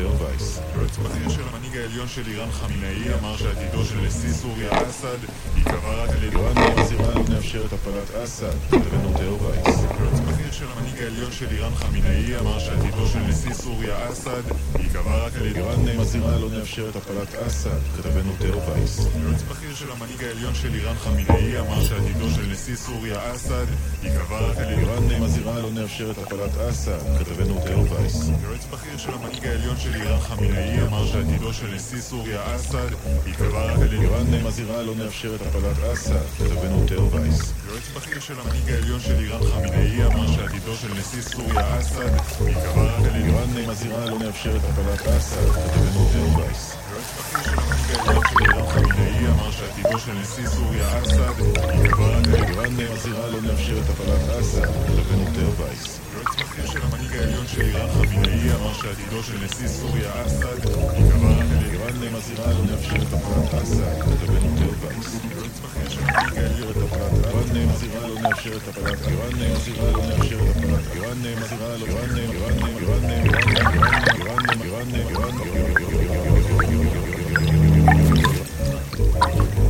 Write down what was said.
יותר וייס. יועץ בכיר של המנהיג העליון של איראן חמינאי אמר שעתידו של נשיא סוריה אסד ייקבע רק על ידי... איראן לא נאפשר את הפלת אסד, אסתר וייס. בכיר של המנהיג העליון של איראן חמינאי אמר שעתידו של נשיא סוריה אסד ייקבע רק על ידי... איראן מזהירה לא מאפשרת הפלת אסד, כתבנו תאו וייס. יועץ בכיר של המנהיג העליון של איראן חמינאי אמר שעתידו של נשיא סוריה אסד ייקבע רק על ידי... איראן מזהירה לא מאפשרת הפלת אסד, כתבנו תאו וייס. יועץ בכיר של המנהיג העליון של איראן חמינאי אמר שעתידו של נשיא סוריה אסד ייקבע רק על ידי... איראן מזהירה לא מאפשרת הפלת אסד, כתבנו תאו וייס. יועץ בכיר של המנהיג העליון של איראן חמינאי אמר שעתידו של נשיא סוריה אסד ייקבע על. איראן מזהירה לא מאפשרת הפלת אסד. יועץ בכיר של המנהיג העליון של איראן חמינאי אמר שעתידו של נשיא סוריה אסד ייקבע רק על ידי... איראן מזהירה לא מאפשרת הפלת אסד, כתבנו תאו וייס. יועץ בכיר של המנהיג העליון של איראן חמינאי אמר שעתידו של נשיא סוריה אסד ייקבע רק על ידי... איראן מזהירה לא מאפשרת הפלת אסד, כתבנו תאו וייס. יועץ בכיר של המנהיג העליון של איראן מזהירה לא מאפשרת הפלת איראן מזהירה לא מאפשרת הפלת איראן מזהירה לא איראן איראן איראן איראן איראן איראן איראן The Thank you.